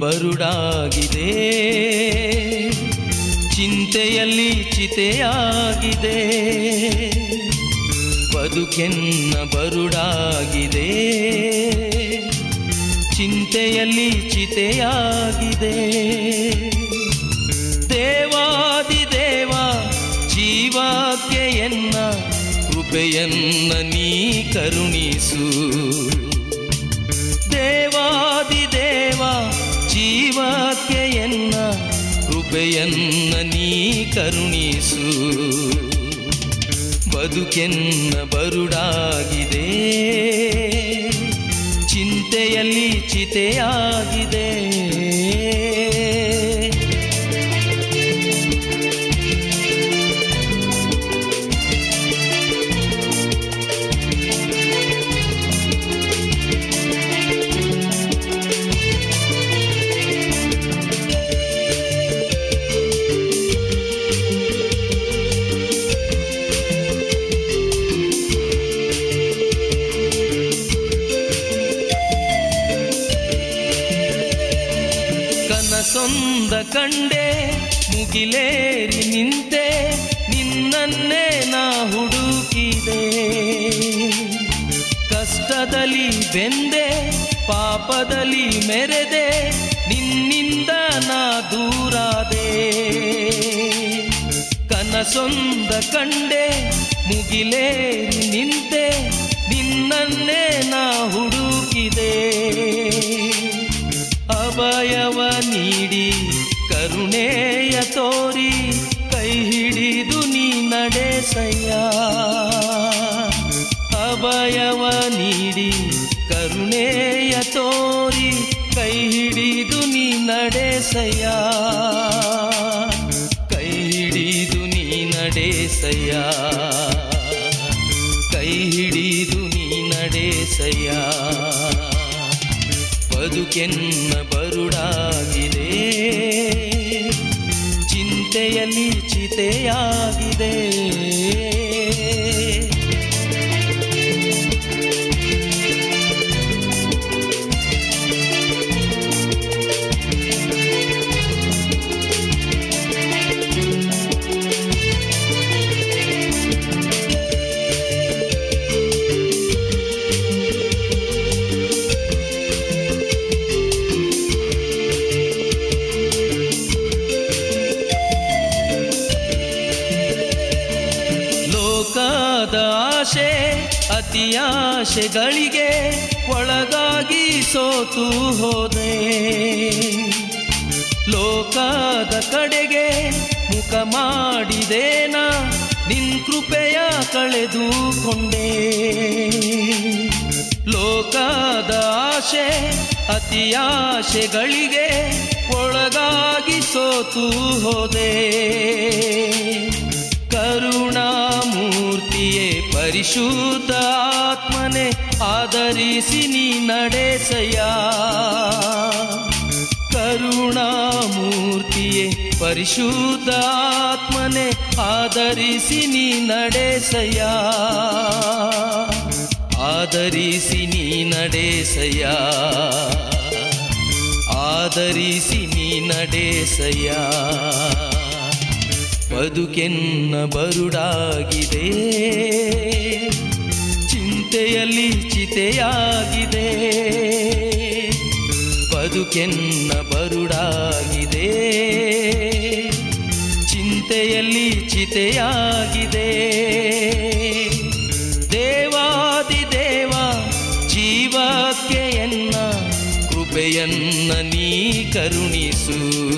ಬರುಡಾಗಿದೆ. ಚಿಂತೆಯಲ್ಲಿ ಚಿತೆಯಾಗಿದೆ. ಬದುಕೆನ್ನ ಬರುಡಾಗಿದೆ. ಚಿಂತೆಯಲ್ಲಿ ಚಿತೆಯಾಗಿದೆ. ದೇವಾದಿ ದೇವ ಜೀವಾಕೆಯನ್ನ ಕೃಪೆಯನ್ನ ನೀ ಕರುಣಿಸು. ಕೃಪೆಯನ್ನ ನೀ ಕರುಣಿಸು. ಬದುಕೆನ್ನ ಬರುಡಾಗಿದೆ. ಚಿಂತೆಯಲ್ಲಿ ಚಿತೆಯಾಗಿದೆ. ಕಂಡೆ ಮುಗಿಲೇರಿ ನಿಂತೆ, ನಿನ್ನನ್ನೇ ನಾ ಹುಡುಕಿದೆ. ಕಷ್ಟದಲ್ಲಿ ಬೆಂದೆ, ಪಾಪದಲ್ಲಿ ಮೆರೆದೆ, ನಿನ್ನಿಂದ ನಾ ದೂರಾದೆ. ಕನಸೊಂದ ಕಂಡೆ ಮುಗಿಲೇರಿ ನಿಂತೆ, ನಿನ್ನನ್ನೇ ನಾ ಹುಡುಕಿದೆ. ಅಭಯವ ನೀಡಿ ಕರುಣೆಯ ತೋರಿ ಕೈ ಹಿಡಿದು ನೀ ನಡೆಸಯ್ಯ ಅಭಯವ ನೀಡಿ ಕರುಣೆಯ ತೋರಿ ಕೈ ಹಿಡಿದು ನೀ ನಡೆಸಯ್ಯ ಕೈ ಹಿಡಿದು ನೀ ನಡೆಸಯ್ಯ ಕೈ ಹಿಡಿದು ನೀ ನಡೆಸಯ್ಯ ಬದುಕೆನ್ನ ಚಿತೆಯಾಗಿದೆ ಅತಿಯಾಶೆಗಳಿಗೆ ಒಳಗಾಗಿ ಸೋತು ಹೋದೆ. ಲೋಕದ ಕಡೆಗೆ ಮುಖ ಮಾಡಿದೇನ ನಿನ್ ಕೃಪೆಯ ಕಳೆದುಕೊಂಡೆ. ಲೋಕದ ಆಶೆ ಅತಿಯಾಶೆಗಳಿಗೆ ಒಳಗಾಗಿ ಸೋತು ಹೋದೆ. ಕರುಣಾಮೂರ್ತಿಯೇ ಪರಿಶುದ್ಧ ಆತ್ಮನೆ ಆಧರಿಸಿ ನೀ ನಡೆಸಯ ಕರುಣಾಮೂರ್ತಿಯೇ ಪರಿಶುದ್ಧ ಆತ್ಮನೆ ಆಧರಿಸಿ ನೀ ನಡೆಸಯ ಆಧರಿಸಿ ನೀ ನಡೆಸಯ ಆಧರಿಸಿ ನೀ ನಡೆಸಯ್ಯ ಬದುಕೆನ್ನ ಬರುಡಾಗಿದೆ. ಚಿಂತೆಯಲ್ಲಿ ಚಿತೆಯಾಗಿದೆ. ಬದುಕೆನ್ನ ಬರುಡಾಗಿದೆ. ಚಿಂತೆಯಲ್ಲಿ ಚಿತೆಯಾಗಿದೆ. ದೇವಾದಿ ದೇವ, ಜೀವಕ್ಕೆ ಎನ್ನ ಕೃಪೆಯನ್ನ ನೀ ಕರುಣಿಸು.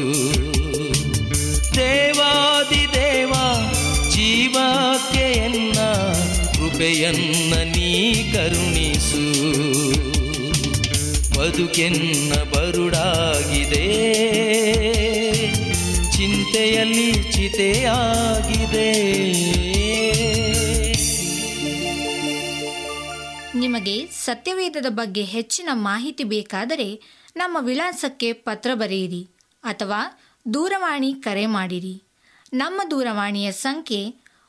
ಕೃಪೆಯನ್ನ ನೀ ಕರುಣಿಸು. ಬದುಕೆನ್ನ ಬರುಡಾಗಿದೆ. ಚಿಂತೆಯಲ್ಲಿ ಚಿತೆಯಾಗಿದೆ. ನಿಮಗೆ ಸತ್ಯವೇದದ ಬಗ್ಗೆ ಹೆಚ್ಚಿನ ಮಾಹಿತಿ ಬೇಕಾದರೆ ನಮ್ಮ ವಿಳಾಸಕ್ಕೆ ಪತ್ರ ಬರೆಯಿರಿ ಅಥವಾ ದೂರವಾಣಿ ಕರೆ ಮಾಡಿರಿ. ನಮ್ಮ ದೂರವಾಣಿಯ ಸಂಖ್ಯೆ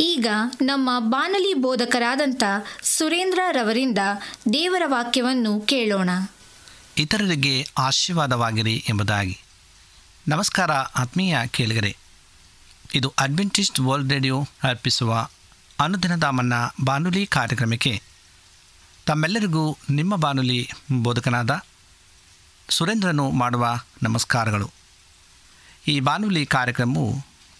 ಈಗ ನಮ್ಮ ಬಾನಲಿ ಬೋಧಕರಾದಂಥ ಸುರೇಂದ್ರ ರವರಿಂದ ದೇವರ ವಾಕ್ಯವನ್ನು ಕೇಳೋಣ. ಇತರರಿಗೆ ಆಶೀರ್ವಾದವಾಗಿರಿ ಎಂಬುದಾಗಿ. ನಮಸ್ಕಾರ ಆತ್ಮೀಯ ಕೇಳಿಗರೆ. ಇದು ಅಡ್ವೆಂಟಿಸ್ಟ್ ವರ್ಲ್ಡ್ ರೇಡಿಯೋ ಅರ್ಪಿಸುವ ಅನುದಿನದ ಮನ್ನ ಬಾನುಲಿ ಕಾರ್ಯಕ್ರಮಕ್ಕೆ ತಮ್ಮೆಲ್ಲರಿಗೂ ನಿಮ್ಮ ಬಾನುಲಿ ಬೋಧಕನಾದ ಸುರೇಂದ್ರನು ಮಾಡುವ ನಮಸ್ಕಾರಗಳು. ಈ ಬಾನುಲಿ ಕಾರ್ಯಕ್ರಮವು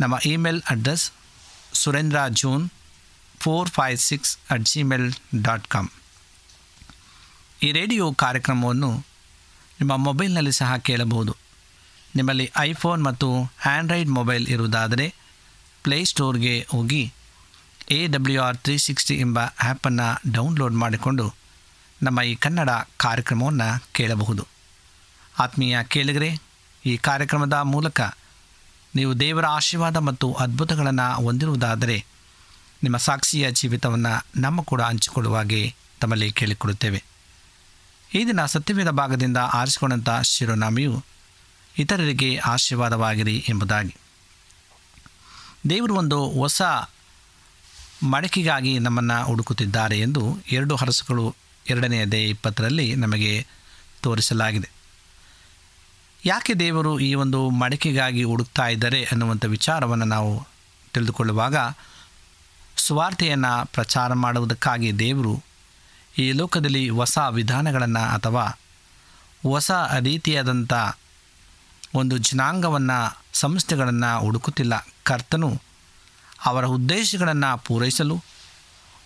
ನಮ್ಮ email address Surendra June four five six at Gmail dot com ಈ ರೇಡಿಯೋ ಕಾರ್ಯಕ್ರಮವನ್ನು ನಿಮ್ಮ ಮೊಬೈಲ್ನಲ್ಲಿ ಸಹ ಕೇಳಬಹುದು. ನಿಮ್ಮಲ್ಲಿ ಐಫೋನ್ ಮತ್ತು ಆ್ಯಂಡ್ರಾಯ್ಡ್ ಮೊಬೈಲ್ ಇರುವುದಾದರೆ ಪ್ಲೇಸ್ಟೋರ್ಗೆ ಹೋಗಿ A W R three sixty ಎಂಬ ಆ್ಯಪನ್ನು ಡೌನ್ಲೋಡ್ ಮಾಡಿಕೊಂಡು ನಮ್ಮ ಈ ಕನ್ನಡ ಕಾರ್ಯಕ್ರಮವನ್ನು ಕೇಳಬಹುದು. ಆತ್ಮೀಯ ಕೇಳಿಗರೆ, ಈ ಕಾರ್ಯಕ್ರಮದ ಮೂಲಕ ನೀವು ದೇವರ ಆಶೀರ್ವಾದ ಮತ್ತು ಅದ್ಭುತಗಳನ್ನು ಹೊಂದಿರುವುದಾದರೆ ನಿಮ್ಮ ಸಾಕ್ಷಿಯ ಜೀವಿತವನ್ನು ನಮ್ಮ ಕೂಡ ಹಂಚಿಕೊಳ್ಳುವಾಗೆ ತಮ್ಮಲ್ಲಿ ಕೇಳಿಕೊಡುತ್ತೇವೆ ಈ ದಿನ ಸತ್ಯವೇದ ಭಾಗದಿಂದ ಆರಿಸಿಕೊಂಡಂಥ ಶಿರೋನಾಮಿಯು ಇತರರಿಗೆ ಆಶೀರ್ವಾದವಾಗಿರಿ ಎಂಬುದಾಗಿ. ದೇವರು ಒಂದು ಹೊಸ ಮಡಕೆಗಾಗಿ ನಮ್ಮನ್ನು ಹುಡುಕುತ್ತಿದ್ದಾರೆ ಎಂದು ಎರಡು ಹರಸುಗಳು ಎರಡನೆಯದೇ ಇಪ್ಪತ್ತರಲ್ಲಿ ನಮಗೆ ತೋರಿಸಲಾಗಿದೆ. ಯಾಕೆ ದೇವರು ಈ ಒಂದು ಮಡಕೆಗಾಗಿ ಹುಡುಕ್ತಾ ಇದ್ದಾರೆ ಅನ್ನುವಂಥ ವಿಚಾರವನ್ನು ನಾವು ತಿಳಿದುಕೊಳ್ಳುವಾಗ ಸುವಾರ್ತೆಯನ್ನು ಪ್ರಚಾರ ಮಾಡುವುದಕ್ಕಾಗಿ ದೇವರು ಈ ಲೋಕದಲ್ಲಿ ಹೊಸ ವಿಧಾನಗಳನ್ನು ಅಥವಾ ಹೊಸ ರೀತಿಯಾದಂಥ ಒಂದು ಜನಾಂಗವನ್ನು, ಸಂಸ್ಥೆಗಳನ್ನು ಹುಡುಕುತ್ತಿಲ್ಲ. ಕರ್ತನು ಅವರ ಉದ್ದೇಶಗಳನ್ನು ಪೂರೈಸಲು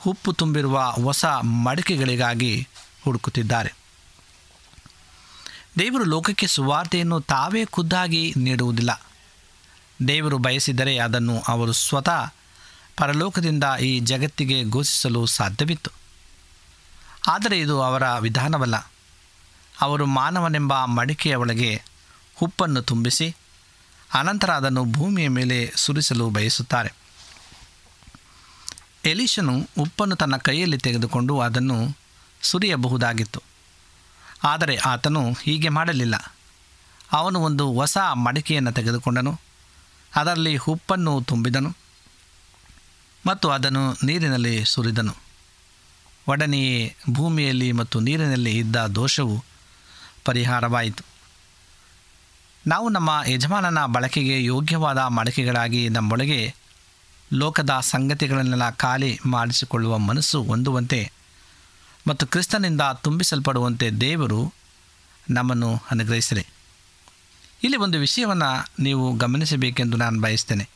ಉಪ್ಪು ತುಂಬಿರುವ ಹೊಸ ಮಡಿಕೆಗಳಿಗಾಗಿ ಹುಡುಕುತ್ತಿದ್ದಾರೆ. ದೇವರು ಲೋಕಕ್ಕೆ ಸುವಾರ್ತೆಯನ್ನು ತಾವೇ ಖುದ್ದಾಗಿ ನೀಡುವುದಿಲ್ಲ. ದೇವರು ಬಯಸಿದರೆ ಅದನ್ನು ಅವರು ಸ್ವತಃ ಪರಲೋಕದಿಂದ ಈ ಜಗತ್ತಿಗೆ ಘೋಷಿಸಲು ಸಾಧ್ಯವಿತ್ತು. ಆದರೆ ಇದು ಅವರ ವಿಧಾನವಲ್ಲ. ಅವರು ಮಾನವನೆಂಬ ಮಡಿಕೆಯ ಒಳಗೆ ಉಪ್ಪನ್ನು ತುಂಬಿಸಿ, ಅನಂತರ ಅದನ್ನು ಭೂಮಿಯ ಮೇಲೆ ಸುರಿಸಲು ಬಯಸುತ್ತಾರೆ. ಎಲಿಶನು ಉಪ್ಪನ್ನು ತನ್ನ ಕೈಯಲ್ಲಿ ತೆಗೆದುಕೊಂಡು ಅದನ್ನು ಸುರಿಯಬಹುದಾಗಿತ್ತು. ಆದರೆ ಆತನು ಹೀಗೆ ಮಾಡಲಿಲ್ಲ. ಅವನು ಒಂದು ಹೊಸ ಮಡಿಕೆಯನ್ನು ತೆಗೆದುಕೊಂಡನು. ಅದರಲ್ಲಿ ಉಪ್ಪನ್ನು ತುಂಬಿದನು ಮತ್ತು ಅದನ್ನು ನೀರಿನಲ್ಲಿ ಸುರಿದನು. ಒಡನೆಯೇ ಭೂಮಿಯಲ್ಲಿ ಮತ್ತು ನೀರಿನಲ್ಲಿ ಇದ್ದ ದೋಷವು ಪರಿಹಾರವಾಯಿತು. ನಾವು ನಮ್ಮ ಯಜಮಾನನ ಬಳಕೆಗೆ ಯೋಗ್ಯವಾದ ಮಡಕೆಗಳಾಗಿ ನಮ್ಮೊಳಗೆ ಲೋಕದ ಸಂಗತಿಗಳನ್ನೆಲ್ಲ ಖಾಲಿ ಮಾಡಿಸಿಕೊಳ್ಳುವ ಮನಸ್ಸು ಹೊಂದುವಂತೆ ಮತ್ತು ಕ್ರಿಸ್ತನಿಂದ ತುಂಬಿಸಲ್ಪಡುವಂತೆ ದೇವರು ನಮ್ಮನ್ನು ಅನುಗ್ರಹಿಸಿರಿ. ಇಲ್ಲಿ ಒಂದು ವಿಷಯವನ್ನು ನೀವು ಗಮನಿಸಬೇಕೆಂದು ನಾನು ಬಯಸ್ತೇನೆ.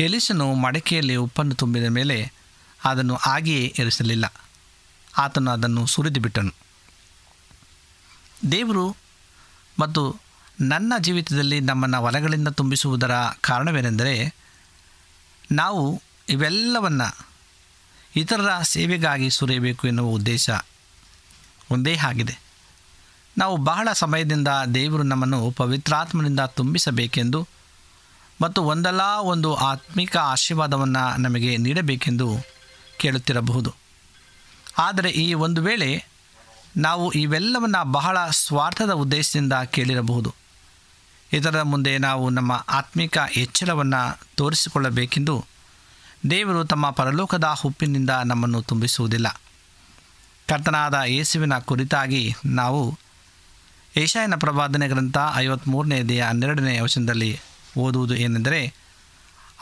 ಎಲಿಸನು ಮಡಕೆಯಲ್ಲಿ ಉಪ್ಪನ್ನು ತುಂಬಿದ ಮೇಲೆ ಅದನ್ನು ಹಾಗೆಯೇ ಇರಿಸಲಿಲ್ಲ. ಆತನು ಅದನ್ನು ಸುರಿದು ಬಿಟ್ಟನು. ದೇವರು ಮತ್ತು ನನ್ನ ಜೀವಿತದಲ್ಲಿ ನಮ್ಮನ್ನು ಹೊಲಗಳಿಂದ ತುಂಬಿಸುವುದರ ಕಾರಣವೇನೆಂದರೆ, ನಾವು ಇವೆಲ್ಲವನ್ನು ಇತರರ ಸೇವೆಗಾಗಿ ಸುರಿಯಬೇಕು ಎನ್ನುವ ಉದ್ದೇಶ ಒಂದೇ ಆಗಿದೆ. ನಾವು ಬಹಳ ಸಮಯದಿಂದ ದೇವರು ನಮ್ಮನ್ನು ಪವಿತ್ರಾತ್ಮನಿಂದ ತುಂಬಿಸಬೇಕೆಂದು ಮತ್ತು ಒಂದಲ್ಲ ಒಂದು ಆತ್ಮಿಕ ಆಶೀರ್ವಾದವನ್ನು ನಮಗೆ ನೀಡಬೇಕೆಂದು ಕೇಳುತ್ತಿರಬಹುದು. ಆದರೆ ಈ ಒಂದು ವೇಳೆ ನಾವು ಇವೆಲ್ಲವನ್ನು ಬಹಳ ಸ್ವಾರ್ಥದ ಉದ್ದೇಶದಿಂದ ಕೇಳಿರಬಹುದು. ಇದರ ಮುಂದೆ ನಾವು ನಮ್ಮ ಆತ್ಮಿಕ ಎಚ್ಚರವನ್ನು ತೋರಿಸಿಕೊಳ್ಳಬೇಕೆಂದು ದೇವರು ತಮ್ಮ ಪರಲೋಕದ ಹುಪ್ಪಿನಿಂದ ನಮ್ಮನ್ನು ತುಂಬಿಸುವುದಿಲ್ಲ. ಕರ್ತನಾದ ಯೇಸುವಿನ ಕುರಿತಾಗಿ ನಾವು ಏಷಾಯನ ಪ್ರವಾದನೆ ಗ್ರಂಥ ಐವತ್ತ್ಮೂರನೆಯದೆಯ ಹನ್ನೆರಡನೇ ವಚನದಲ್ಲಿ ಓದುವುದು ಏನೆಂದರೆ,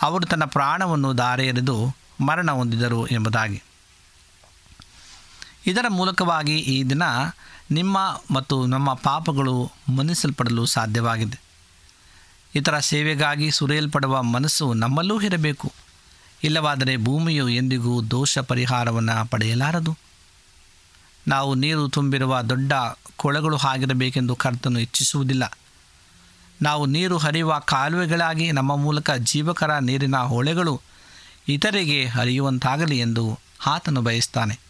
ಅವರು ತನ್ನ ಪ್ರಾಣವನ್ನು ದಾರೆ ಎರೆದು ಮರಣ ಹೊಂದಿದರು ಎಂಬುದಾಗಿ. ಇದರ ಮೂಲಕವಾಗಿ ಈ ದಿನ ನಿಮ್ಮ ಮತ್ತು ನಮ್ಮ ಪಾಪಗಳು ಮನ್ನಿಸಲ್ಪಡಲು ಸಾಧ್ಯವಾಗಿದೆ. ಇತರ ಸೇವೆಗಾಗಿ ಸುರಿಯಲ್ಪಡುವ ಮನಸ್ಸು ನಮ್ಮಲ್ಲೂ ಇರಬೇಕು. ಇಲ್ಲವಾದರೆ ಭೂಮಿಯು ಎಂದಿಗೂ ದೋಷ ಪರಿಹಾರವನ್ನು ಪಡೆಯಲಾರದು. ನಾವು ನೀರು ತುಂಬಿರುವ ದೊಡ್ಡ ಕೊಳಗಳು ಆಗಿರಬೇಕೆಂದು ಕರ್ತನು ಇಚ್ಛಿಸುವುದಿಲ್ಲ. ನಾವು ನೀರು ಹರಿಯುವ ಕಾಲುವೆಗಳಾಗಿ ನಮ್ಮ ಮೂಲಕ ಜೀವಕರ ನೀರಿನ ಹೊಳೆಗಳು ಇತರಿಗೆ ಹರಿಯುವಂತಾಗಲಿ ಎಂದು ಆತನು ಬಯಸ್ತಾನೆ.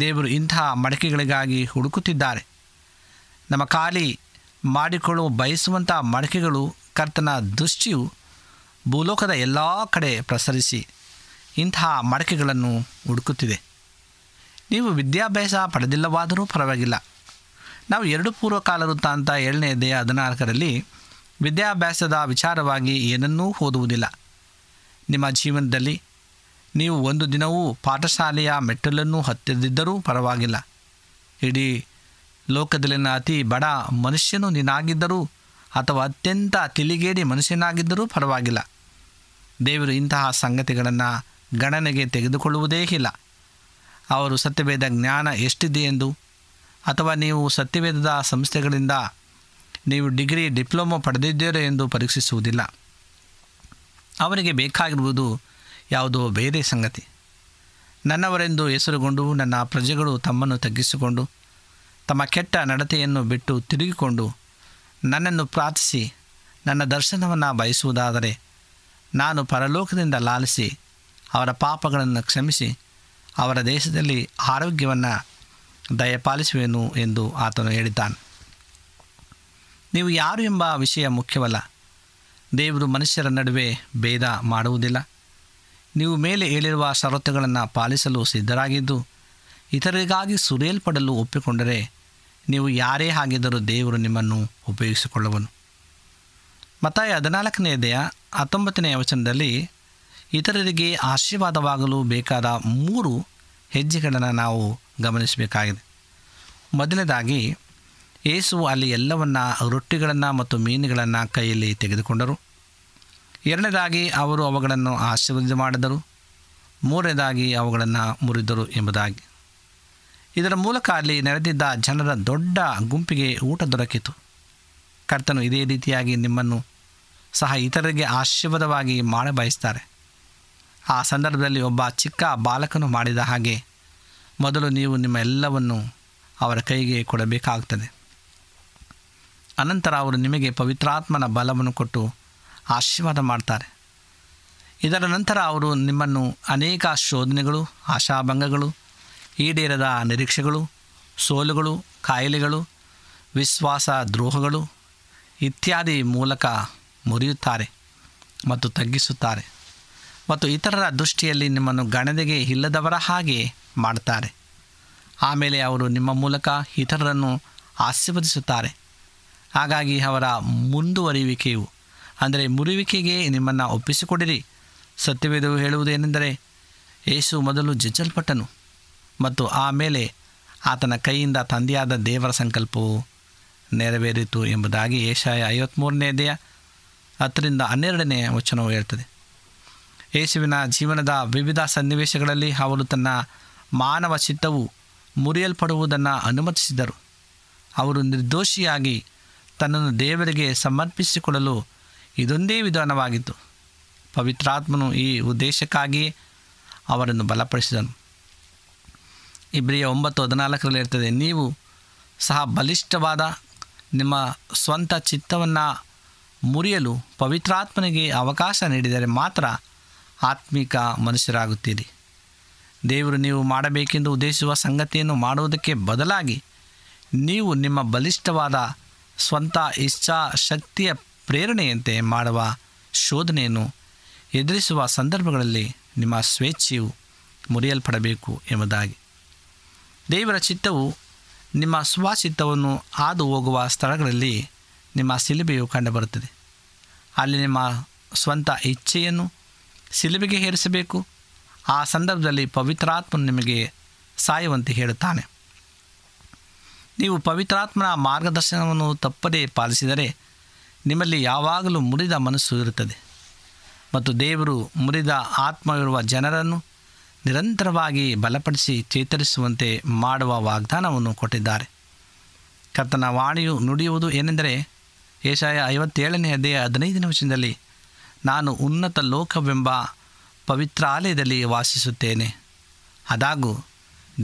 ದೇವರು ಇಂತಹ ಮಡಕೆಗಳಿಗಾಗಿ ಹುಡುಕುತ್ತಿದ್ದಾರೆ. ನಮ್ಮ ಖಾಲಿ ಮಾಡಿಕೊಳ್ಳುವ ಬಯಸುವಂಥ ಮಡಕೆಗಳು ಕರ್ತನ ದೃಷ್ಟಿಯು ಭೂಲೋಕದ ಎಲ್ಲ ಕಡೆ ಪ್ರಸರಿಸಿ ಇಂತಹ ಮಡಕೆಗಳನ್ನು ಹುಡುಕುತ್ತಿದೆ ನೀವು ವಿದ್ಯಾಭ್ಯಾಸ ಪಡೆದಿಲ್ಲವಾದರೂ ಪರವಾಗಿಲ್ಲ. ನಾವು ಎರಡು ಪೂರ್ವಕಾಲ ವೃತ್ತಾಂತ ಏಳನೇ ದೇಹ ಹದಿನಾಲ್ಕರಲ್ಲಿ ವಿದ್ಯಾಭ್ಯಾಸದ ವಿಚಾರವಾಗಿ ಏನನ್ನೂ ಓದುವುದಿಲ್ಲ. ನಿಮ್ಮ ಜೀವನದಲ್ಲಿ ನೀವು ಒಂದು ದಿನವೂ ಪಾಠಶಾಲೆಯ ಮೆಟ್ಟಲನ್ನು ಹತ್ತಿರದಿದ್ದರೂ ಪರವಾಗಿಲ್ಲ. ಇಡೀ ಲೋಕದಲ್ಲಿನ ಅತಿ ಬಡ ಮನುಷ್ಯನು ನೀನಾಗಿದ್ದರೂ ಅಥವಾ ಅತ್ಯಂತ ತಿಳಿಗೇಡಿ ಮನುಷ್ಯನಾಗಿದ್ದರೂ ಪರವಾಗಿಲ್ಲ. ದೇವರು ಇಂತಹ ಸಂಗತಿಗಳನ್ನು ಗಣನೆಗೆ ತೆಗೆದುಕೊಳ್ಳುವುದೇ ಇಲ್ಲ. ಅವರು ಸತ್ಯವೇದ ಜ್ಞಾನ ಎಷ್ಟಿದೆ ಎಂದು? ಅಥವಾ ನೀವು ಸತ್ಯವೇದದ ಸಂಸ್ಥೆಗಳಿಂದ ನೀವು ಡಿಗ್ರಿ, ಡಿಪ್ಲೊಮೊ ಪಡೆದಿದ್ದೀರೋ ಎಂದು ಪರೀಕ್ಷಿಸುವುದಿಲ್ಲ. ಅವರಿಗೆ ಬೇಕಾಗಿರುವುದು ಯಾವುದೋ ಬೇರೆ ಸಂಗತಿ. ನನ್ನವರೆಂದು ಹೆಸರುಗೊಂಡು ನನ್ನ ಪ್ರಜೆಗಳು ತಮ್ಮನ್ನು ತಗ್ಗಿಸಿಕೊಂಡು, ತಮ್ಮ ಕೆಟ್ಟ ನಡತೆಯನ್ನು ಬಿಟ್ಟು ತಿರುಗಿಕೊಂಡು ನನ್ನನ್ನು ಪ್ರಾರ್ಥಿಸಿ ನನ್ನ ದರ್ಶನವನ್ನು ಬಯಸುವುದಾದರೆ ನಾನು ಪರಲೋಕದಿಂದ ಲಾಲಿಸಿ ಅವರ ಪಾಪಗಳನ್ನು ಕ್ಷಮಿಸಿ ಅವರ ದೇಶದಲ್ಲಿ ಆರೋಗ್ಯವನ್ನು ದಯಪಾಲಿಸುವೆನು ಎಂದು ಆತನು ಹೇಳಿದ್ದಾನೆ. ನೀವು ಯಾರು ಎಂಬ ವಿಷಯ ಮುಖ್ಯವಲ್ಲ. ದೇವರು ಮನುಷ್ಯರ ನಡುವೆ ಭೇದ ಮಾಡುವುದಿಲ್ಲ. ನೀವು ಮೇಲೆ ಹೇಳಿರುವ ಷರತ್ತುಗಳನ್ನು ಪಾಲಿಸಲು ಸಿದ್ಧರಾಗಿದ್ದು, ಇತರರಿಗಾಗಿ ಸುರಿಯಲ್ಪಡಲು ಒಪ್ಪಿಕೊಂಡರೆ ನೀವು ಯಾರೇ ಆಗಿದ್ದರೂ ದೇವರು ನಿಮ್ಮನ್ನು ಉಪಯೋಗಿಸಿಕೊಳ್ಳುವನು. ಮತ್ತಾಯ ಹದಿನಾಲ್ಕನೆಯದೆಯ ಹತ್ತೊಂಬತ್ತನೆಯ ವಚನದಲ್ಲಿ ಇತರರಿಗೆ ಆಶೀರ್ವಾದವಾಗಲು ಬೇಕಾದ ಮೂರು ಹೆಜ್ಜೆಗಳನ್ನು ನಾವು ಗಮನಿಸಬೇಕಾಗಿದೆ. ಮೊದಲನೇದಾಗಿ, ಯೇಸು ಅಲ್ಲಿ ಎಲ್ಲವನ್ನ ರೊಟ್ಟಿಗಳನ್ನು ಮತ್ತು ಮೀನುಗಳನ್ನು ಕೈಯಲ್ಲಿ ತೆಗೆದುಕೊಂಡರು. ಎರಡನೇದಾಗಿ, ಅವರು ಅವುಗಳನ್ನು ಆಶೀರ್ವಾದ ಮಾಡಿದರು. ಮೂರನೇದಾಗಿ, ಅವುಗಳನ್ನು ಮುರಿದರು ಎಂಬುದಾಗಿ. ಇದರ ಮೂಲಕ ಅಲ್ಲಿ ನೆರೆದಿದ್ದ ಜನರ ದೊಡ್ಡ ಗುಂಪಿಗೆ ಊಟ ದೊರಕಿತು. ಕರ್ತನು ಇದೇ ರೀತಿಯಾಗಿ ನಿಮ್ಮನ್ನು ಸಹ ಇತರರಿಗೆ ಆಶೀರ್ವಾದವಾಗಿ ಮಾಡ ಬಯಸ್ತಾರೆ. ಆ ಸಂದರ್ಭದಲ್ಲಿ ಒಬ್ಬ ಚಿಕ್ಕ ಬಾಲಕನು ಮಾಡಿದ ಹಾಗೆ ಮೊದಲು ನೀವು ನಿಮ್ಮ ಎಲ್ಲವನ್ನು ಅವರ ಕೈಗೆ ಕೊಡಬೇಕಾಗ್ತದೆ. ಅನಂತರ ಅವರು ನಿಮಗೆ ಪವಿತ್ರಾತ್ಮನ ಬಲವನ್ನು ಕೊಟ್ಟು ಆಶೀರ್ವಾದ ಮಾಡ್ತಾರೆ. ಇದರ ನಂತರ ಅವರು ನಿಮ್ಮನ್ನು ಅನೇಕ ಶೋಧನೆಗಳು, ಆಶಾಭಂಗಗಳು, ಈಡೇರದ ನಿರೀಕ್ಷೆಗಳು, ಸೋಲುಗಳು, ಕಾಯಿಲೆಗಳು, ವಿಶ್ವಾಸ ದ್ರೋಹಗಳು ಇತ್ಯಾದಿ ಮೂಲಕ ಮುರಿಯುತ್ತಾರೆ ಮತ್ತು ತಗ್ಗಿಸುತ್ತಾರೆ ಮತ್ತು ಇತರರ ದೃಷ್ಟಿಯಲ್ಲಿ ನಿಮ್ಮನ್ನು ಗಣನೆಗೆ ಇಲ್ಲದವರ ಹಾಗೆ ಮಾಡ್ತಾರೆ ಆಮೇಲೆ ಅವರು ನಿಮ್ಮ ಮೂಲಕ ಇತರರನ್ನು ಆಶೀರ್ವದಿಸುತ್ತಾರೆ. ಹಾಗಾಗಿ ಅವರ ಮುಂದುವರಿಯುವಿಕೆಯು, ಅಂದರೆ ಮುರಿಯುವಿಕೆಗೆ ನಿಮ್ಮನ್ನು ಒಪ್ಪಿಸಿಕೊಡಿರಿ. ಸತ್ಯವೇದವು ಹೇಳುವುದೇನೆಂದರೆ ಯೇಸು ಮೊದಲು ಜಜ್ಜಲ್ಪಟ್ಟನು ಮತ್ತು ಆಮೇಲೆ ಆತನ ಕೈಯಿಂದ ತಂದೆಯಾದ ದೇವರ ಸಂಕಲ್ಪವು ನೆರವೇರಿತು ಎಂಬುದಾಗಿ ಏಷಾಯ ಐವತ್ತ್ಮೂರನೇ ದೇಹ ಹತ್ತರಿಂದ ಹನ್ನೆರಡನೇ ವಚನವು ಹೇಳ್ತದೆ. ಯೇಸುವಿನ ಜೀವನದ ವಿವಿಧ ಸನ್ನಿವೇಶಗಳಲ್ಲಿ ಅವರು ತನ್ನ ಮಾನವ ಚಿತ್ತವು ಮುರಿಯಲ್ಪಡುವುದನ್ನು ಅನುಮತಿಸಿದರು. ಅವರು ನಿರ್ದೋಷಿಯಾಗಿ ತನ್ನನ್ನು ದೇವರಿಗೆ ಸಮರ್ಪಿಸಿಕೊಳ್ಳಲು ಇದೊಂದೇ ವಿಧಾನವಾಗಿತ್ತು. ಪವಿತ್ರಾತ್ಮನು ಈ ಉದ್ದೇಶಕ್ಕಾಗಿ ಅವರನ್ನು ಬಲಪಡಿಸಿದನು. ಇಬ್ರಿಯ ಒಂಬತ್ತು ಹದಿನಾಲ್ಕರಲ್ಲಿ ಇರ್ತದೆ ನೀವು ಸಹ ಬಲಿಷ್ಠವಾದ ನಿಮ್ಮ ಸ್ವಂತ ಚಿತ್ತವನ್ನು ಮುರಿಯಲು ಪವಿತ್ರಾತ್ಮನಿಗೆ ಅವಕಾಶ ನೀಡಿದರೆ ಮಾತ್ರ ಆತ್ಮಿಕ ಮನುಷ್ಯರಾಗುತ್ತೀರಿ. ದೇವರು ನೀವು ಮಾಡಬೇಕೆಂದು ಉದ್ದೇಶಿಸುವ ಸಂಗತಿಯನ್ನು ಮಾಡುವುದಕ್ಕೆ ಬದಲಾಗಿ ನೀವು ನಿಮ್ಮ ಬಲಿಷ್ಠವಾದ ಸ್ವಂತ ಇಚ್ಛಾ ಶಕ್ತಿಯ ಪ್ರೇರಣೆಯಂತೆ ಮಾಡುವ ಶೋಧನೆಯನ್ನು ಎದುರಿಸುವ ಸಂದರ್ಭಗಳಲ್ಲಿ ನಿಮ್ಮ ಸ್ವೇಚ್ಛೆಯು ಮುರಿಯಲ್ಪಡಬೇಕು ಎಂಬುದಾಗಿ. ದೇವರ ಚಿತ್ತವು ನಿಮ್ಮ ಸ್ವಚಿತ್ತವನ್ನು ಹಾದು ಹೋಗುವ ಸ್ಥಳಗಳಲ್ಲಿ ನಿಮ್ಮ ಸಿಲುಬೆಯು ಕಂಡುಬರುತ್ತದೆ. ಅಲ್ಲಿ ನಿಮ್ಮ ಸ್ವಂತ ಇಚ್ಛೆಯನ್ನು ಸಿಲುಬೆಗೆ ಹೇರಿಸಬೇಕು. ಆ ಸಂದರ್ಭದಲ್ಲಿ ಪವಿತ್ರಾತ್ಮನು ನಿಮಗೆ ಸಾಯುವಂತೆ ಹೇಳುತ್ತಾನೆ. ನೀವು ಪವಿತ್ರಾತ್ಮನ ಮಾರ್ಗದರ್ಶನವನ್ನು ತಪ್ಪದೇ ಪಾಲಿಸಿದರೆ ನಿಮ್ಮಲ್ಲಿ ಯಾವಾಗಲೂ ಮುರಿದ ಮನಸ್ಸು ಇರುತ್ತದೆ. ಮತ್ತು ದೇವರು ಮುರಿದ ಆತ್ಮವಿರುವ ಜನರನ್ನು ನಿರಂತರವಾಗಿ ಬಲಪಡಿಸಿ ಚೇತರಿಸುವಂತೆ ಮಾಡುವ ವಾಗ್ದಾನವನ್ನು ಕೊಟ್ಟಿದ್ದಾರೆ. ಕರ್ತನ ವಾಣಿಯು ನುಡಿಯುವುದು ಏನೆಂದರೆ ಏಷಾಯ ಐವತ್ತೇಳನೇ ಅಧ್ಯಾಯ ಹದಿನೈದನೇ ವರ್ಷದಲ್ಲಿ ನಾನು ಉನ್ನತ ಲೋಕವೆಂಬ ಪವಿತ್ರಾಲಯದಲ್ಲಿ ವಾಸಿಸುತ್ತೇನೆ. ಅದಾಗೂ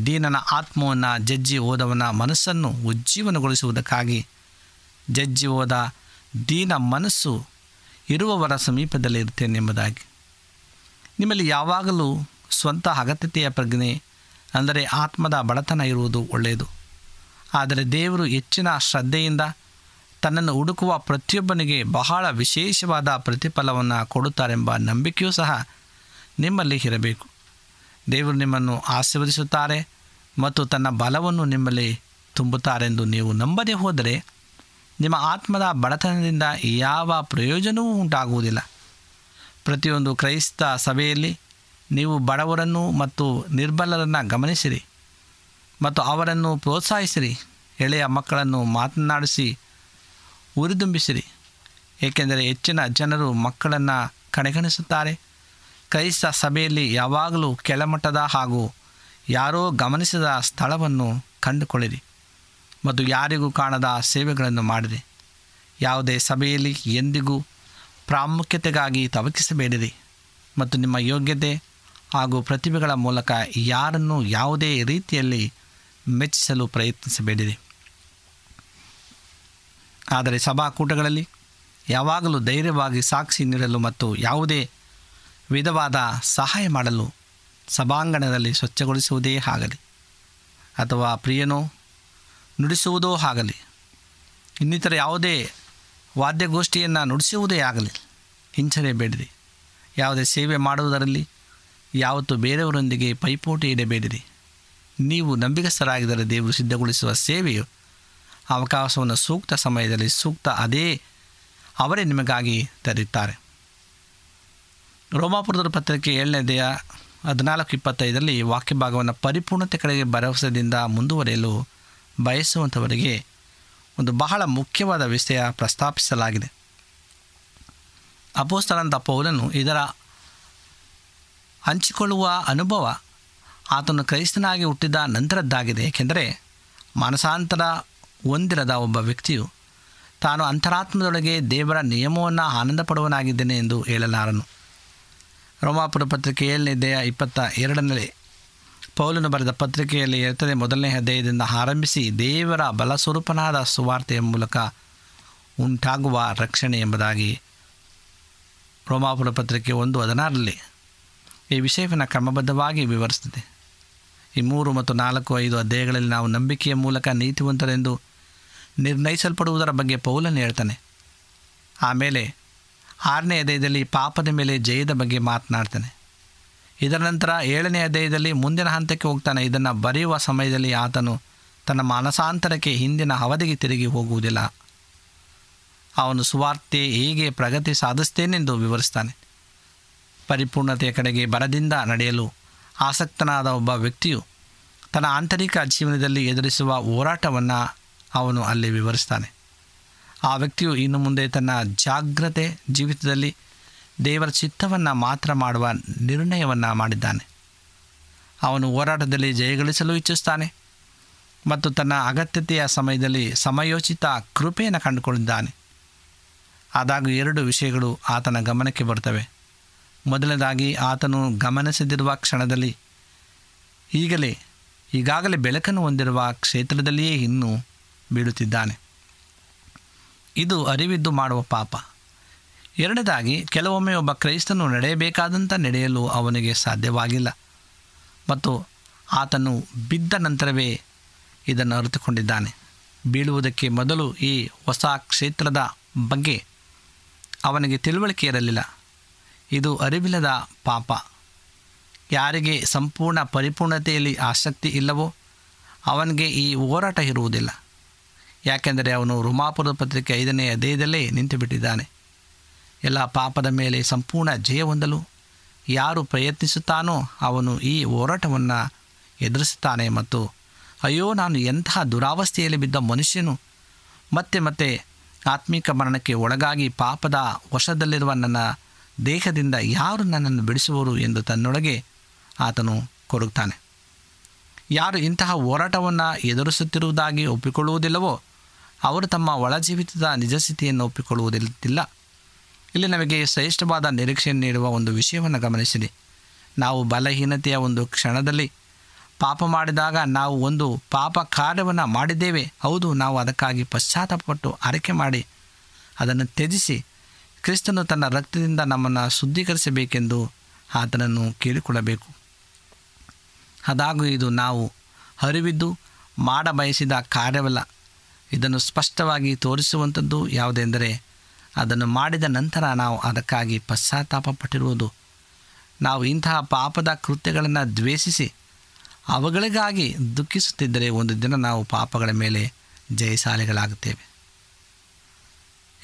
ದೀನನ ಆತ್ಮವನ್ನು ಜಜ್ಜಿ ಹೋದವನ ಮನಸ್ಸನ್ನು ಉಜ್ಜೀವನಗೊಳಿಸುವುದಕ್ಕಾಗಿ ಜಜ್ಜಿ ಹೋದ ದೀನ ಮನಸ್ಸು ಇರುವವರ ಸಮೀಪದಲ್ಲಿ ಇರುತ್ತೇನೆ ಎಂಬುದಾಗಿ ನಿಮ್ಮಲ್ಲಿ ಯಾವಾಗಲೂ ಸ್ವಂತ ಅಗತ್ಯತೆಯ ಪ್ರಜ್ಞೆ, ಅಂದರೆ ಆತ್ಮದ ಬಡತನ ಇರುವುದು ಒಳ್ಳೆಯದು. ಆದರೆ ದೇವರು ಹೆಚ್ಚಿನ ಶ್ರದ್ಧೆಯಿಂದ ತನ್ನನ್ನು ಹುಡುಕುವ ಪ್ರತಿಯೊಬ್ಬನಿಗೆ ಬಹಳ ವಿಶೇಷವಾದ ಪ್ರತಿಫಲವನ್ನು ಕೊಡುತ್ತಾರೆಂಬ ನಂಬಿಕೆಯೂ ಸಹ ನಿಮ್ಮಲ್ಲಿ ಇರಬೇಕು. ದೇವರು ನಿಮ್ಮನ್ನು ಆಶೀರ್ವದಿಸುತ್ತಾರೆ ಮತ್ತು ತನ್ನ ಬಲವನ್ನು ನಿಮ್ಮಲ್ಲಿ ತುಂಬುತ್ತಾರೆಂದು ನೀವು ನಂಬದೇ ಹೋದರೆ ನಿಮ್ಮ ಆತ್ಮದ ಬಡತನದಿಂದ ಯಾವ ಪ್ರಯೋಜನವೂ ಉಂಟಾಗುವುದಿಲ್ಲ. ಪ್ರತಿಯೊಂದು ಕ್ರೈಸ್ತ ಸಭೆಯಲ್ಲಿ ನೀವು ಬಡವರನ್ನು ಮತ್ತು ನಿರ್ಬಲರನ್ನು ಗಮನಿಸಿರಿ ಮತ್ತು ಅವರನ್ನು ಪ್ರೋತ್ಸಾಹಿಸಿರಿ. ಎಳೆಯ ಮಕ್ಕಳನ್ನು ಮಾತನಾಡಿಸಿ ಉರಿದುಂಬಿಸಿರಿ. ಏಕೆಂದರೆ ಹೆಚ್ಚಿನ ಜನರು ಮಕ್ಕಳನ್ನು ಕಡೆಗಣಿಸುತ್ತಾರೆ. ಕ್ರೈಸ್ತ ಸಭೆಯಲ್ಲಿ ಯಾವಾಗಲೂ ಕೆಳಮಟ್ಟದ ಹಾಗೂ ಯಾರೋ ಗಮನಿಸದ ಸ್ಥಳವನ್ನು ಕಂಡುಕೊಳ್ಳಿರಿ ಮತ್ತು ಯಾರಿಗೂ ಕಾಣದ ಸೇವೆಗಳನ್ನು ಮಾಡಿರಿ. ಯಾವುದೇ ಸಭೆಯಲ್ಲಿ ಎಂದಿಗೂ ಪ್ರಾಮುಖ್ಯತೆಗಾಗಿ ತವಕಿಸಬೇಡಿರಿ ಮತ್ತು ನಿಮ್ಮ ಯೋಗ್ಯತೆ ಹಾಗೂ ಪ್ರತಿಭೆಗಳ ಮೂಲಕ ಯಾರನ್ನು ಯಾವುದೇ ರೀತಿಯಲ್ಲಿ ಮೆಚ್ಚಿಸಲು ಪ್ರಯತ್ನಿಸಬೇಡಿದೆ ಆದರೆ ಸಭಾಕೂಟಗಳಲ್ಲಿ ಯಾವಾಗಲೂ ಧೈರ್ಯವಾಗಿ ಸಾಕ್ಷಿ ನೀಡಲು ಮತ್ತು ಯಾವುದೇ ವಿಧವಾದ ಸಹಾಯ ಮಾಡಲು ಸಭಾಂಗಣದಲ್ಲಿ ಸ್ವಚ್ಛಗೊಳಿಸುವುದೇ ಆಗಲಿ. ಅಥವಾ ಪ್ರಿಯನೋ, ನುಡಿಸುವುದೋ ಆಗಲಿ. ಇನ್ನಿತರ ಯಾವುದೇ ವಾದ್ಯಗೋಷ್ಠಿಯನ್ನು ನುಡಿಸುವುದೇ ಆಗಲಿ. ಹಿಂಸರಿಯಬೇಡಿರಿ ಯಾವುದೇ ಸೇವೆ ಮಾಡುವುದರಲ್ಲಿ ಯಾವತ್ತೂ ಬೇರೆಯವರೊಂದಿಗೆ ಪೈಪೋಟಿ ಇಡಬೇಡಿರಿ. ನೀವು ನಂಬಿಕಸ್ಥರಾಗಿದ್ದರೆ ದೇವರು ಸಿದ್ಧಗೊಳಿಸುವ ಸೇವೆಯು ಅವಕಾಶವನ್ನು ಸೂಕ್ತ ಸಮಯದಲ್ಲಿ ಸೂಕ್ತ ಅದೇ ಅವರೇ ನಿಮಗಾಗಿ ತರುತ್ತಾರೆ ರೋಮಾಪುರದ ಪತ್ರಿಕೆ ಏಳನೇ ದೇಹ ಹದಿನಾಲ್ಕು ಇಪ್ಪತ್ತೈದರಲ್ಲಿ ವಾಕ್ಯ ಭಾಗವನ್ನು ಪರಿಪೂರ್ಣತೆ ಕಡೆಗೆ ಭರವಸೆಯಿಂದ ಮುಂದುವರಿಯಲು ಬಯಸುವಂಥವರಿಗೆ ಒಂದು ಬಹಳ ಮುಖ್ಯವಾದ ವಿಷಯ ಪ್ರಸ್ತಾಪಿಸಲಾಗಿದೆ. ಅಪೋಸ್ತನಂತ ಪೌಲನು ಇದರ ಹಂಚಿಕೊಳ್ಳುವ ಅನುಭವ ಆತನು ಕ್ರೈಸ್ತನಾಗಿ ಹುಟ್ಟಿದ ನಂತರದ್ದಾಗಿದೆ. ಏಕೆಂದರೆ ಮಾನಸಾಂತರ ಹೊಂದಿರದ ಒಬ್ಬ ವ್ಯಕ್ತಿಯು ತಾನು ಅಂತರಾತ್ಮದೊಳಗೆ ದೇವರ ನಿಯಮವನ್ನು ಆನಂದ ಪಡುವನಾಗಿದ್ದೇನೆ ಎಂದು ಹೇಳಲಾರನು. ರೋಮಾಪುರ ಪತ್ರಿಕೆ ಏಳನೇ ದೇಹ ಇಪ್ಪತ್ತ ಎರಡನೇ ಪೌಲನು ಬರೆದ ಪತ್ರಿಕೆಯಲ್ಲಿ ಇರ್ತದೆ ಮೊದಲನೇ ಅಧ್ಯಾಯದಿಂದ ಆರಂಭಿಸಿ ದೇವರ ಬಲಸ್ವರೂಪನಾದ ಸುವಾರ್ತೆಯ ಮೂಲಕ ಉಂಟಾಗುವ ರಕ್ಷಣೆ ಎಂಬುದಾಗಿ. ರೋಮಾಪುರ ಪತ್ರಿಕೆ ಒಂದು ಹದಿನಾರರಲ್ಲಿ ಈ ವಿಷಯವನ್ನು ಕ್ರಮಬದ್ಧವಾಗಿ ವಿವರಿಸುತ್ತದೆ ಈ ಮೂರು ಮತ್ತು ನಾಲ್ಕು ಐದು ಅಧ್ಯಾಯಗಳಲ್ಲಿ ನಾವು ನಂಬಿಕೆಯ ಮೂಲಕ ನೀತಿವಂತರೆಂದು ನಿರ್ಣಯಿಸಲ್ಪಡುವುದರ ಬಗ್ಗೆ ಪೌಲನ್ನು ಹೇಳ್ತಾನೆ. ಆಮೇಲೆ ಆರನೇ ಅಧ್ಯಾಯದಲ್ಲಿ ಪಾಪದ ಮೇಲೆ ಜಯದ ಬಗ್ಗೆ ಮಾತನಾಡ್ತಾನೆ. ಇದರ ನಂತರ ಏಳನೇ ಅಧ್ಯಾಯದಲ್ಲಿ ಮುಂದಿನ ಹಂತಕ್ಕೆ ಹೋಗ್ತಾನೆ. ಇದನ್ನು ಬರೆಯುವ ಸಮಯದಲ್ಲಿ ಆತನು ತನ್ನ ಮಾನಸಾಂತರಕ್ಕೆ ಹಿಂದಿನ ಅವಧಿಗೆ ತಿರುಗಿ ಹೋಗುವುದಿಲ್ಲ. ಅವನು ಸುವಾರ್ತೆ ಹೇಗೆ ಪ್ರಗತಿ ಸಾಧಿಸ್ತೇನೆಂದು ವಿವರಿಸ್ತಾನೆ. ಪರಿಪೂರ್ಣತೆಯ ಕಡೆಗೆ ಬರದಿಂದ ನಡೆಯಲು ಆಸಕ್ತನಾದ ಒಬ್ಬ ವ್ಯಕ್ತಿಯು ತನ್ನ ಆಂತರಿಕ ಜೀವನದಲ್ಲಿ ಎದುರಿಸುವ ಹೋರಾಟವನ್ನು ಅವನು ಅಲ್ಲಿ ವಿವರಿಸ್ತಾನೆ. ಆ ವ್ಯಕ್ತಿಯು ಇನ್ನು ಮುಂದೆ ತನ್ನ ಜಾಗ್ರತೆ ಜೀವಿತದಲ್ಲಿ ದೇವರ ಚಿತ್ತವನ್ನು ಮಾತ್ರ ಮಾಡುವ ನಿರ್ಣಯವನ್ನು ಮಾಡಿದ್ದಾನೆ. ಅವನು ಹೋರಾಟದಲ್ಲಿ ಜಯಗಳಿಸಲು ಇಚ್ಛಿಸ್ತಾನೆ ಮತ್ತು ತನ್ನ ಅಗತ್ಯತೆಯ ಸಮಯದಲ್ಲಿ ಸಮಯೋಚಿತ ಕೃಪೆಯನ್ನು ಕಂಡುಕೊಂಡಿದ್ದಾನೆ ಆದಾಗ ಎರಡು ವಿಷಯಗಳು ಆತನ ಗಮನಕ್ಕೆ ಬರ್ತವೆ ಮೊದಲನೇದಾಗಿ ಆತನು ಗಮನಿಸದಿರುವ ಕ್ಷಣದಲ್ಲಿ, ಈಗಲೇ, ಈಗಾಗಲೇ ಬೆಳಕನ್ನು ಹೊಂದಿರುವ ಕ್ಷೇತ್ರದಲ್ಲಿಯೇ ಇನ್ನೂ ಬೀಳುತ್ತಿದ್ದಾನೆ. ಇದು ಅರಿವಿದ್ದು ಮಾಡುವ ಪಾಪ. ಎರಡನೇದಾಗಿ, ಕೆಲವೊಮ್ಮೆ ಒಬ್ಬ ಕ್ರೈಸ್ತನು ನಡೆಯಬೇಕಾದಂಥ ನಡೆಯಲು ಅವನಿಗೆ ಸಾಧ್ಯವಾಗಿಲ್ಲ. ಮತ್ತು ಆತನು ಬಿದ್ದ ನಂತರವೇ ಇದನ್ನು ಅರಿತುಕೊಂಡಿದ್ದಾನೆ. ಬೀಳುವುದಕ್ಕೆ ಮೊದಲು ಈ ಹೊಸ ಕ್ಷೇತ್ರದ ಬಗ್ಗೆ ಅವನಿಗೆ ತಿಳುವಳಿಕೆ ಇರಲಿಲ್ಲ. ಇದು ಅರಿವಿಲ್ಲದ ಪಾಪ. ಯಾರಿಗೆ ಸಂಪೂರ್ಣ ಪರಿಪೂರ್ಣತೆಯಲ್ಲಿ ಆಸಕ್ತಿ ಇಲ್ಲವೋ ಅವನಿಗೆ ಈ ಹೋರಾಟ ಇರುವುದಿಲ್ಲ. ಯಾಕೆಂದರೆ ಅವನು ರುಮಾಪುರದ ಪತ್ರಿಕೆ ಐದನೇ ದೇಹದಲ್ಲೇ ನಿಂತು ಬಿಟ್ಟಿದ್ದಾನೆ ಎಲ್ಲ ಪಾಪದ ಮೇಲೆ ಸಂಪೂರ್ಣ ಜಯ ಹೊಂದಲು ಯಾರು ಪ್ರಯತ್ನಿಸುತ್ತಾನೋ ಅವನು ಈ ಹೋರಾಟವನ್ನು ಎದುರಿಸುತ್ತಾನೆ ಮತ್ತು ಅಯ್ಯೋ, ನಾನು ಎಂತಹ ದುರಾವಸ್ಥೆಯಲ್ಲಿ ಬಿದ್ದ ಮನುಷ್ಯನು. ಮತ್ತೆ ಮತ್ತೆ ಆತ್ಮಿಕ ಮರಣಕ್ಕೆ ಒಳಗಾಗಿ ಪಾಪದ ವಶದಲ್ಲಿರುವ ನನ್ನ ದೇಹದಿಂದ ಯಾರು ನನ್ನನ್ನು ಬಿಡಿಸುವರು ಎಂದು ತನ್ನೊಳಗೆ ಆತನು ಕೊರಗುತ್ತಾನೆ. ಯಾರು ಇಂತಹ ಹೋರಾಟವನ್ನು ಎದುರಿಸುತ್ತಿರುವುದಾಗಿ ಒಪ್ಪಿಕೊಳ್ಳುವುದಿಲ್ಲವೋ, ಅವರು ತಮ್ಮ ಒಳ ಜೀವಿತದ ನಿಜಸ್ಥಿತಿಯನ್ನು ಒಪ್ಪಿಕೊಳ್ಳುವುದಿಲ್ಲ. ಇಲ್ಲಿ ನಮಗೆ ಶ್ರೇಷ್ಠವಾದ ನಿರೀಕ್ಷೆಯನ್ನು ನೀಡುವ ಒಂದು ವಿಷಯವನ್ನು ಗಮನಿಸಿದೆ ನಾವು ಬಲಹೀನತೆಯ ಒಂದು ಕ್ಷಣದಲ್ಲಿ ಪಾಪ ಮಾಡಿದಾಗ ನಾವು ಒಂದು ಪಾಪ ಕಾರ್ಯವನ್ನು ಮಾಡಿದ್ದೇವೆ. ಹೌದು, ನಾವು ಅದಕ್ಕಾಗಿ ಪಶ್ಚಾತ್ತಾಪಪಟ್ಟು ಆರೈಕೆ ಮಾಡಿ ಅದನ್ನು ತ್ಯಜಿಸಿ ಕ್ರಿಸ್ತನು ತನ್ನ ರಕ್ತದಿಂದ ನಮ್ಮನ್ನು ಶುದ್ಧೀಕರಿಸಬೇಕೆಂದು ಆತನನ್ನು ಕೇಳಿಕೊಳ್ಳಬೇಕು. ಅದಾಗೂ ಇದು ನಾವು ಅರಿವಿದ್ದು ಮಾಡ ಬಯಸಿದ ಕಾರ್ಯವಲ್ಲ. ಇದನ್ನು ಸ್ಪಷ್ಟವಾಗಿ ತೋರಿಸುವಂಥದ್ದು ಯಾವುದೆಂದರೆ ಅದನ್ನು ಮಾಡಿದ ನಂತರ ನಾವು ಅದಕ್ಕಾಗಿ ಪಶ್ಚಾತ್ತಾಪ ಪಟ್ಟಿರುವುದು ನಾವು ಇಂತಹ ಪಾಪದ ಕೃತ್ಯಗಳನ್ನು ದ್ವೇಷಿಸಿ ಅವುಗಳಿಗಾಗಿ ದುಃಖಿಸುತ್ತಿದ್ದರೆ ಒಂದು ದಿನ ನಾವು ಪಾಪಗಳ ಮೇಲೆ ಜಯಶಾಲಿಗಳಾಗುತ್ತೇವೆ.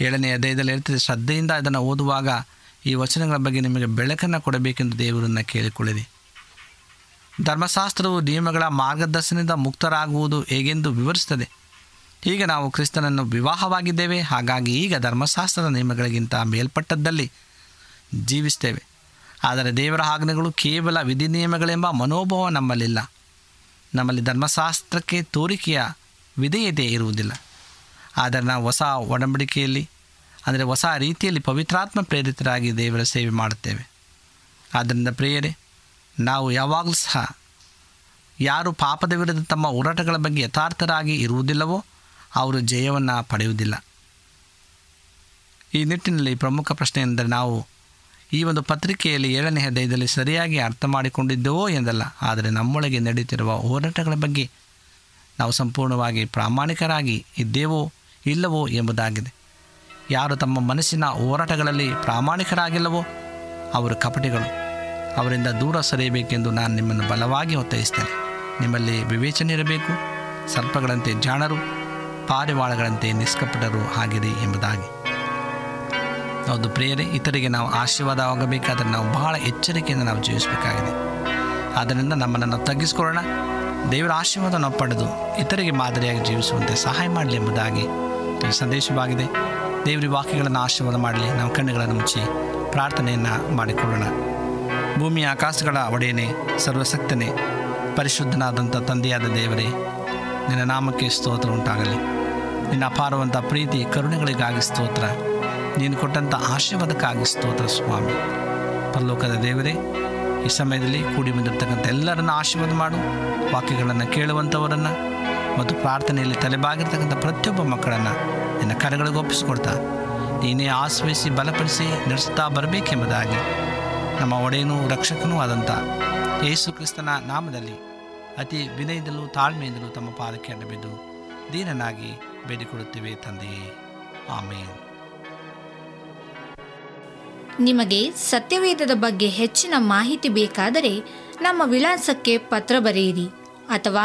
ಏಳನೇ ಅಧ್ಯಾಯದಲ್ಲಿ ಹೇಳ್ತದೆ, ಶ್ರದ್ಧೆಯಿಂದ ಅದನ್ನು ಓದುವಾಗ ಈ ವಚನಗಳ ಬಗ್ಗೆ ನಿಮಗೆ ಬೆಳಕನ್ನು ಕೊಡಬೇಕೆಂದು ದೇವರನ್ನು ಕೇಳಿಕೊಳ್ಳಿರಿ. ಧರ್ಮಶಾಸ್ತ್ರವು ನಿಯಮಗಳ ಮಾರ್ಗದರ್ಶನದಿಂದ ಮುಕ್ತರಾಗುವುದು ಹೇಗೆಂದು ವಿವರಿಸುತ್ತದೆ. ಈಗ ನಾವು ಕ್ರಿಸ್ತನನ್ನು ವಿವಾಹವಾಗಿದ್ದೇವೆ, ಹಾಗಾಗಿ ಈಗ ಧರ್ಮಶಾಸ್ತ್ರದ ನಿಯಮಗಳಿಗಿಂತ ಮೇಲ್ಪಟ್ಟದ್ದಲ್ಲಿ ಜೀವಿಸ್ತೇವೆ ಆದರೆ ದೇವರ ಆಜ್ಞೆಗಳು ಕೇವಲ ವಿಧಿ ನಿಯಮಗಳೆಂಬ ಮನೋಭಾವ ನಮ್ಮಲ್ಲಿಲ್ಲ. ನಮ್ಮಲ್ಲಿ ಧರ್ಮಶಾಸ್ತ್ರಕ್ಕೆ ತೋರಿಕೆಯ ವಿಧೇಯತೆ ಇರುವುದಿಲ್ಲ. ಆದರೆ ನಾವು ಹೊಸ ಒಡಂಬಡಿಕೆಯಲ್ಲಿ, ಅಂದರೆ ಹೊಸ ರೀತಿಯಲ್ಲಿ ಪವಿತ್ರಾತ್ಮ ಪ್ರೇರಿತರಾಗಿ ದೇವರ ಸೇವೆ ಮಾಡುತ್ತೇವೆ. ಆದ್ದರಿಂದ ಪ್ರಿಯರೇ, ನಾವು ಯಾವಾಗಲೂ ಸಹ ಯಾರು ಪಾಪದ ವಿರುದ್ಧ ತಮ್ಮ ಹೋರಾಟಗಳ ಬಗ್ಗೆ ಯಥಾರ್ಥರಾಗಿ ಇರುವುದಿಲ್ಲವೋ ಅವರು ಜಯವನ್ನು ಪಡೆಯುವುದಿಲ್ಲ. ಈ ನಿಟ್ಟಿನಲ್ಲಿ ಪ್ರಮುಖ ಪ್ರಶ್ನೆ ಎಂದರೆ ನಾವು ಈ ಒಂದು ಪತ್ರಿಕೆಯಲ್ಲಿ ಏಳನೇ ಹೃದಯದಲ್ಲಿ ಸರಿಯಾಗಿ ಅರ್ಥ ಮಾಡಿಕೊಂಡಿದ್ದೆವೋ ಎಂದಲ್ಲ, ಆದರೆ ನಮ್ಮೊಳಗೆ ನಡೆಯುತ್ತಿರುವ ಹೋರಾಟಗಳ ಬಗ್ಗೆ ನಾವು ಸಂಪೂರ್ಣವಾಗಿ ಪ್ರಾಮಾಣಿಕರಾಗಿ ಇದ್ದೇವೋ ಇಲ್ಲವೋ ಎಂಬುದಾಗಿದೆ. ಯಾರು ತಮ್ಮ ಮನಸ್ಸಿನ ಹೋರಾಟಗಳಲ್ಲಿ ಪ್ರಾಮಾಣಿಕರಾಗಿಲ್ಲವೋ ಅವರು ಕಪಟಿಗಳು. ಅವರಿಂದ ದೂರ ಸರಿಯಬೇಕೆಂದು ನಾನು ನಿಮ್ಮನ್ನು ಬಲವಾಗಿ ಒತ್ತಾಯಿಸ್ತೇನೆ. ನಿಮ್ಮಲ್ಲಿ ವಿವೇಚನೆ ಇರಬೇಕು, ಸರ್ಪಗಳಂತೆ ಜಾಣರು, ಪಾರಿವಾಳಗಳಂತೆ ನಿಷ್ಕಪಟರು ಆಗಿದೆ ಎಂಬುದಾಗಿ. ಹೌದು ಪ್ರೇರೆ ಇತರಿಗೆ ನಾವು ಆಶೀರ್ವಾದವಾಗಬೇಕಾದರೆ ನಾವು ಬಹಳ ಎಚ್ಚರಿಕೆಯಿಂದ ನಾವು ಜೀವಿಸಬೇಕಾಗಿದೆ. ಆದ್ದರಿಂದ ನಮ್ಮನ್ನು ನಾವು ತಗ್ಗಿಸ್ಕೊಳ್ಳೋಣ. ದೇವರ ಆಶೀರ್ವಾದವನ್ನು ಪಡೆದು ಇತರಿಗೆ ಮಾದರಿಯಾಗಿ ಜೀವಿಸುವಂತೆ ಸಹಾಯ ಮಾಡಲಿ ಎಂಬುದಾಗಿ ಈ ಸಂದೇಶವಾಗಿದೆ. ದೇವರ ವಾಕ್ಯಗಳನ್ನು ಆಶೀರ್ವಾದ ಮಾಡಲಿ. ನಾವು ಕಣ್ಣುಗಳನ್ನು ಮುಚ್ಚಿ ಪ್ರಾರ್ಥನೆಯನ್ನು ಮಾಡಿಕೊಳ್ಳೋಣ. ಭೂಮಿ ಆಕಾಶಗಳ ಒಡೆಯನೇ, ಸರ್ವಸಕ್ತನೇ, ಪರಿಶುದ್ಧನಾದಂಥ ತಂದೆಯಾದ ದೇವರೇ, ನಿನ್ನ ನಾಮಕ್ಕೆ ಸ್ತೋತ್ರ ಉಂಟಾಗಲಿ. ನಿನ್ನ ಅಪಾರವಂಥ ಪ್ರೀತಿ, ಕರುಣೆಗಳಿಗಾಗಿ ಸ್ತೋತ್ರ. ನೀನು ಕೊಟ್ಟಂಥ ಆಶೀರ್ವಾದಕ್ಕಾಗಿ ಸ್ತೋತ್ರ, ಸ್ವಾಮಿ. ಪರಲೋಕದ ದೇವರೇ, ಈ ಸಮಯದಲ್ಲಿ ಕೂಡಿ ಬಂದಿರತಕ್ಕಂಥ ಎಲ್ಲರನ್ನು ಆಶೀರ್ವಾದ ಮಾಡು. ವಾಕ್ಯಗಳನ್ನು ಕೇಳುವಂಥವರನ್ನು ಮತ್ತು ಪ್ರಾರ್ಥನೆಯಲ್ಲಿ ತಲೆಬಾಗಿರ್ತಕ್ಕಂಥ ಪ್ರತಿಯೊಬ್ಬ ಮಕ್ಕಳನ್ನು ನಿನ್ನ ಕರೆಗಳಿಗೆ ಒಪ್ಪಿಸಿಕೊಡ್ತಾ, ನೀನೇ ಆಶ್ರಯಿಸಿ ಬಲಪಡಿಸಿ ನಡೆಸುತ್ತಾ ಬರಬೇಕೆಂಬುದಾಗಿ ನಮ್ಮ ಒಡೆಯನೂ ರಕ್ಷಕನೂ ಆದಂಥ ಯೇಸು ಕ್ರಿಸ್ತನ ನಾಮದಲ್ಲಿ ಅತಿ ವಿನಯದಲ್ಲೂ ತಾಳ್ಮೆಯಿಂದಲೂ ತಮ್ಮ ಪಾದಕ್ಕೆ ಅಡ್ಡಬಿದ್ದು ದೀನನಾಗಿ ಬೇಡಿಕೊಳ್ಳುತ್ತೇವೆ ತಂದೆಯೇ. ಆಮೇಲೆ ನಿಮಗೆ ಸತ್ಯವೇದದ ಬಗ್ಗೆ ಹೆಚ್ಚಿನ ಮಾಹಿತಿ ಬೇಕಾದರೆ ನಮ್ಮ ವಿಳಾಸಕ್ಕೆ ಪತ್ರ ಬರೆಯಿರಿ ಅಥವಾ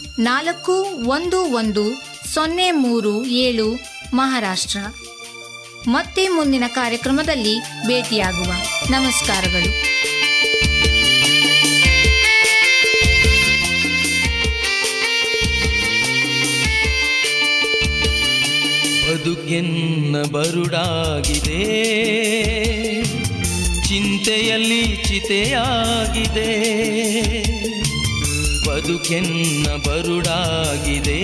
ನಾಲ್ಕು ಒಂದು ಒಂದು ಸೊನ್ನೆ ಮೂರು ಏಳು ಮಹಾರಾಷ್ಟ್ರ. ಮತ್ತೆ ಮುಂದಿನ ಕಾರ್ಯಕ್ರಮದಲ್ಲಿ ಭೇಟಿಯಾಗುವ. ನಮಸ್ಕಾರಗಳು. ಬದುಕೆನ್ನ ಬರುಡಾಗಿದೆ. ಚಿಂತೆಯಲ್ಲಿ ಚಿತೆಯಾಗಿದೆ. ಬದುಕೆನ್ನ ಬರುಡಾಗಿದೆ.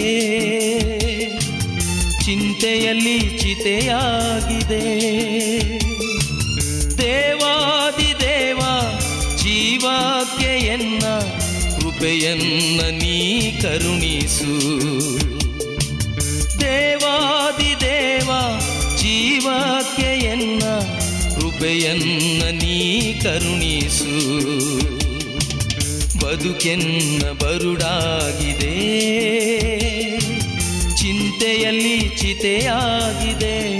ಚಿಂತೆಯಲ್ಲಿ ಚಿತೆಯಾಗಿದೆ. ದೇವಾದಿ ದೇವ ಜೀವಕ್ಕೆ ಎನ್ನ ಕೃಪೆಯನ್ನ ನೀ ಕರುಣಿಸು ಬದುಕೆನ್ನ ಬರುಡಾಗಿದೆ. ಚಿಂತೆಯಲ್ಲಿ ಚಿತೆಯಾಗಿದೆ.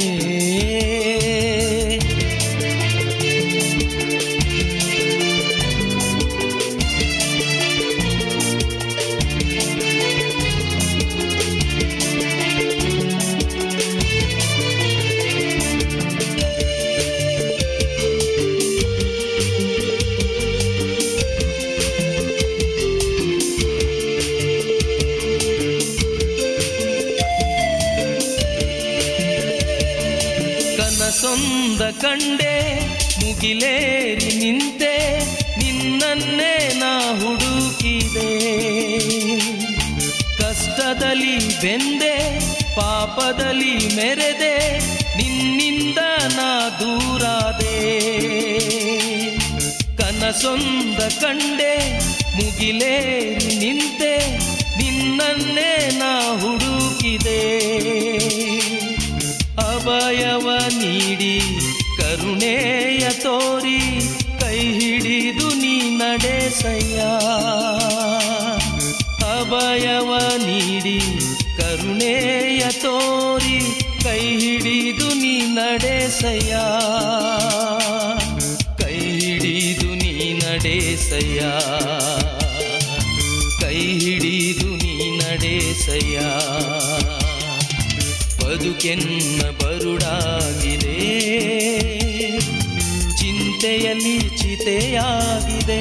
ಕಂಡೆ ಮುಗಿಲೇರಿ ನಿಂತೆ, ನಿನ್ನನ್ನೇ ನಾ ಹುಡುಕಿದೆ. ಕಷ್ಟದಲ್ಲಿ ಬೆಂದೆ, ಪಾಪದಲ್ಲಿ ಮೆರೆದೆ, ನಿನ್ನಿಂದ ನಾ ದೂರಾದೆ. ಕನಸೊಂದ ಕಂಡೆ ಮುಗಿಲೇರಿ ನಿಂತೆ, ನಿನ್ನನ್ನೇ ನಾ ಹುಡುಕಿದೆ. ಅಭಯವ ನೀಡಿ ಕರುಣೆಯ ತೋರಿ ಕೈ ಹಿಡಿದು ನೀ ನಡೆಸಯ್ಯ ಅಭಯವ ನೀಡಿ ಕರುಣೆಯ ತೋರಿ ಕೈ ಹಿಡಿದು ನೀ ನಡೆಸಯ್ಯ ಕೈ ಹಿಡಿದು ನೀ ನಡೆಸಯ್ಯ ಕೈ ಹಿಡಿದು ನೀ ನಡೆಸಯ್ಯ ಬದುಕೆನ್ನ ಬರುಡಾಗಿದೆ. ಚಿಂತೆಯಲ್ಲಿ ಚಿತೆಯಾಗಿದೆ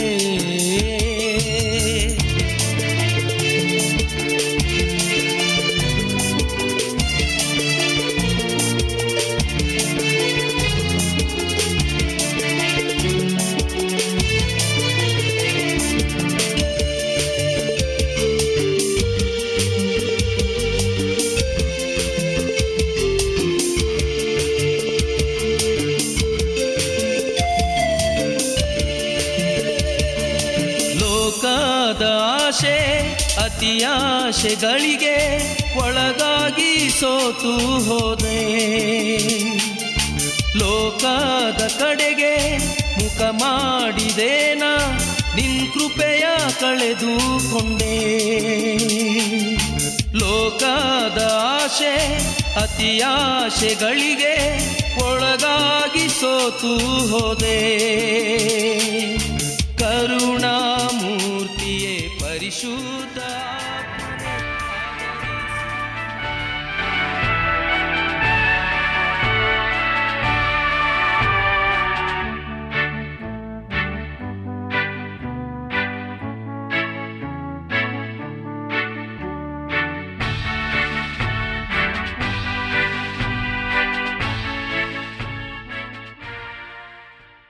ಅತಿಯಾಶೆಗಳಿಗೆ ಒಳಗಾಗಿ ಸೋತು ಹೋದೆ. ಲೋಕದ ಕಡೆಗೆ ಮುಖ ಮಾಡಿದೇನ ನಿನ್ ಕೃಪೆಯ ಕಳೆದುಕೊಂಡೆ. ಲೋಕದ ಆಶೆ ಅತಿಯಾಶೆಗಳಿಗೆ ಒಳಗಾಗಿ ಸೋತು ಹೋದೆ. ಕರುಣಾಮೂರ್ತಿಯೇ, ಪರಿಶುದ್ಧ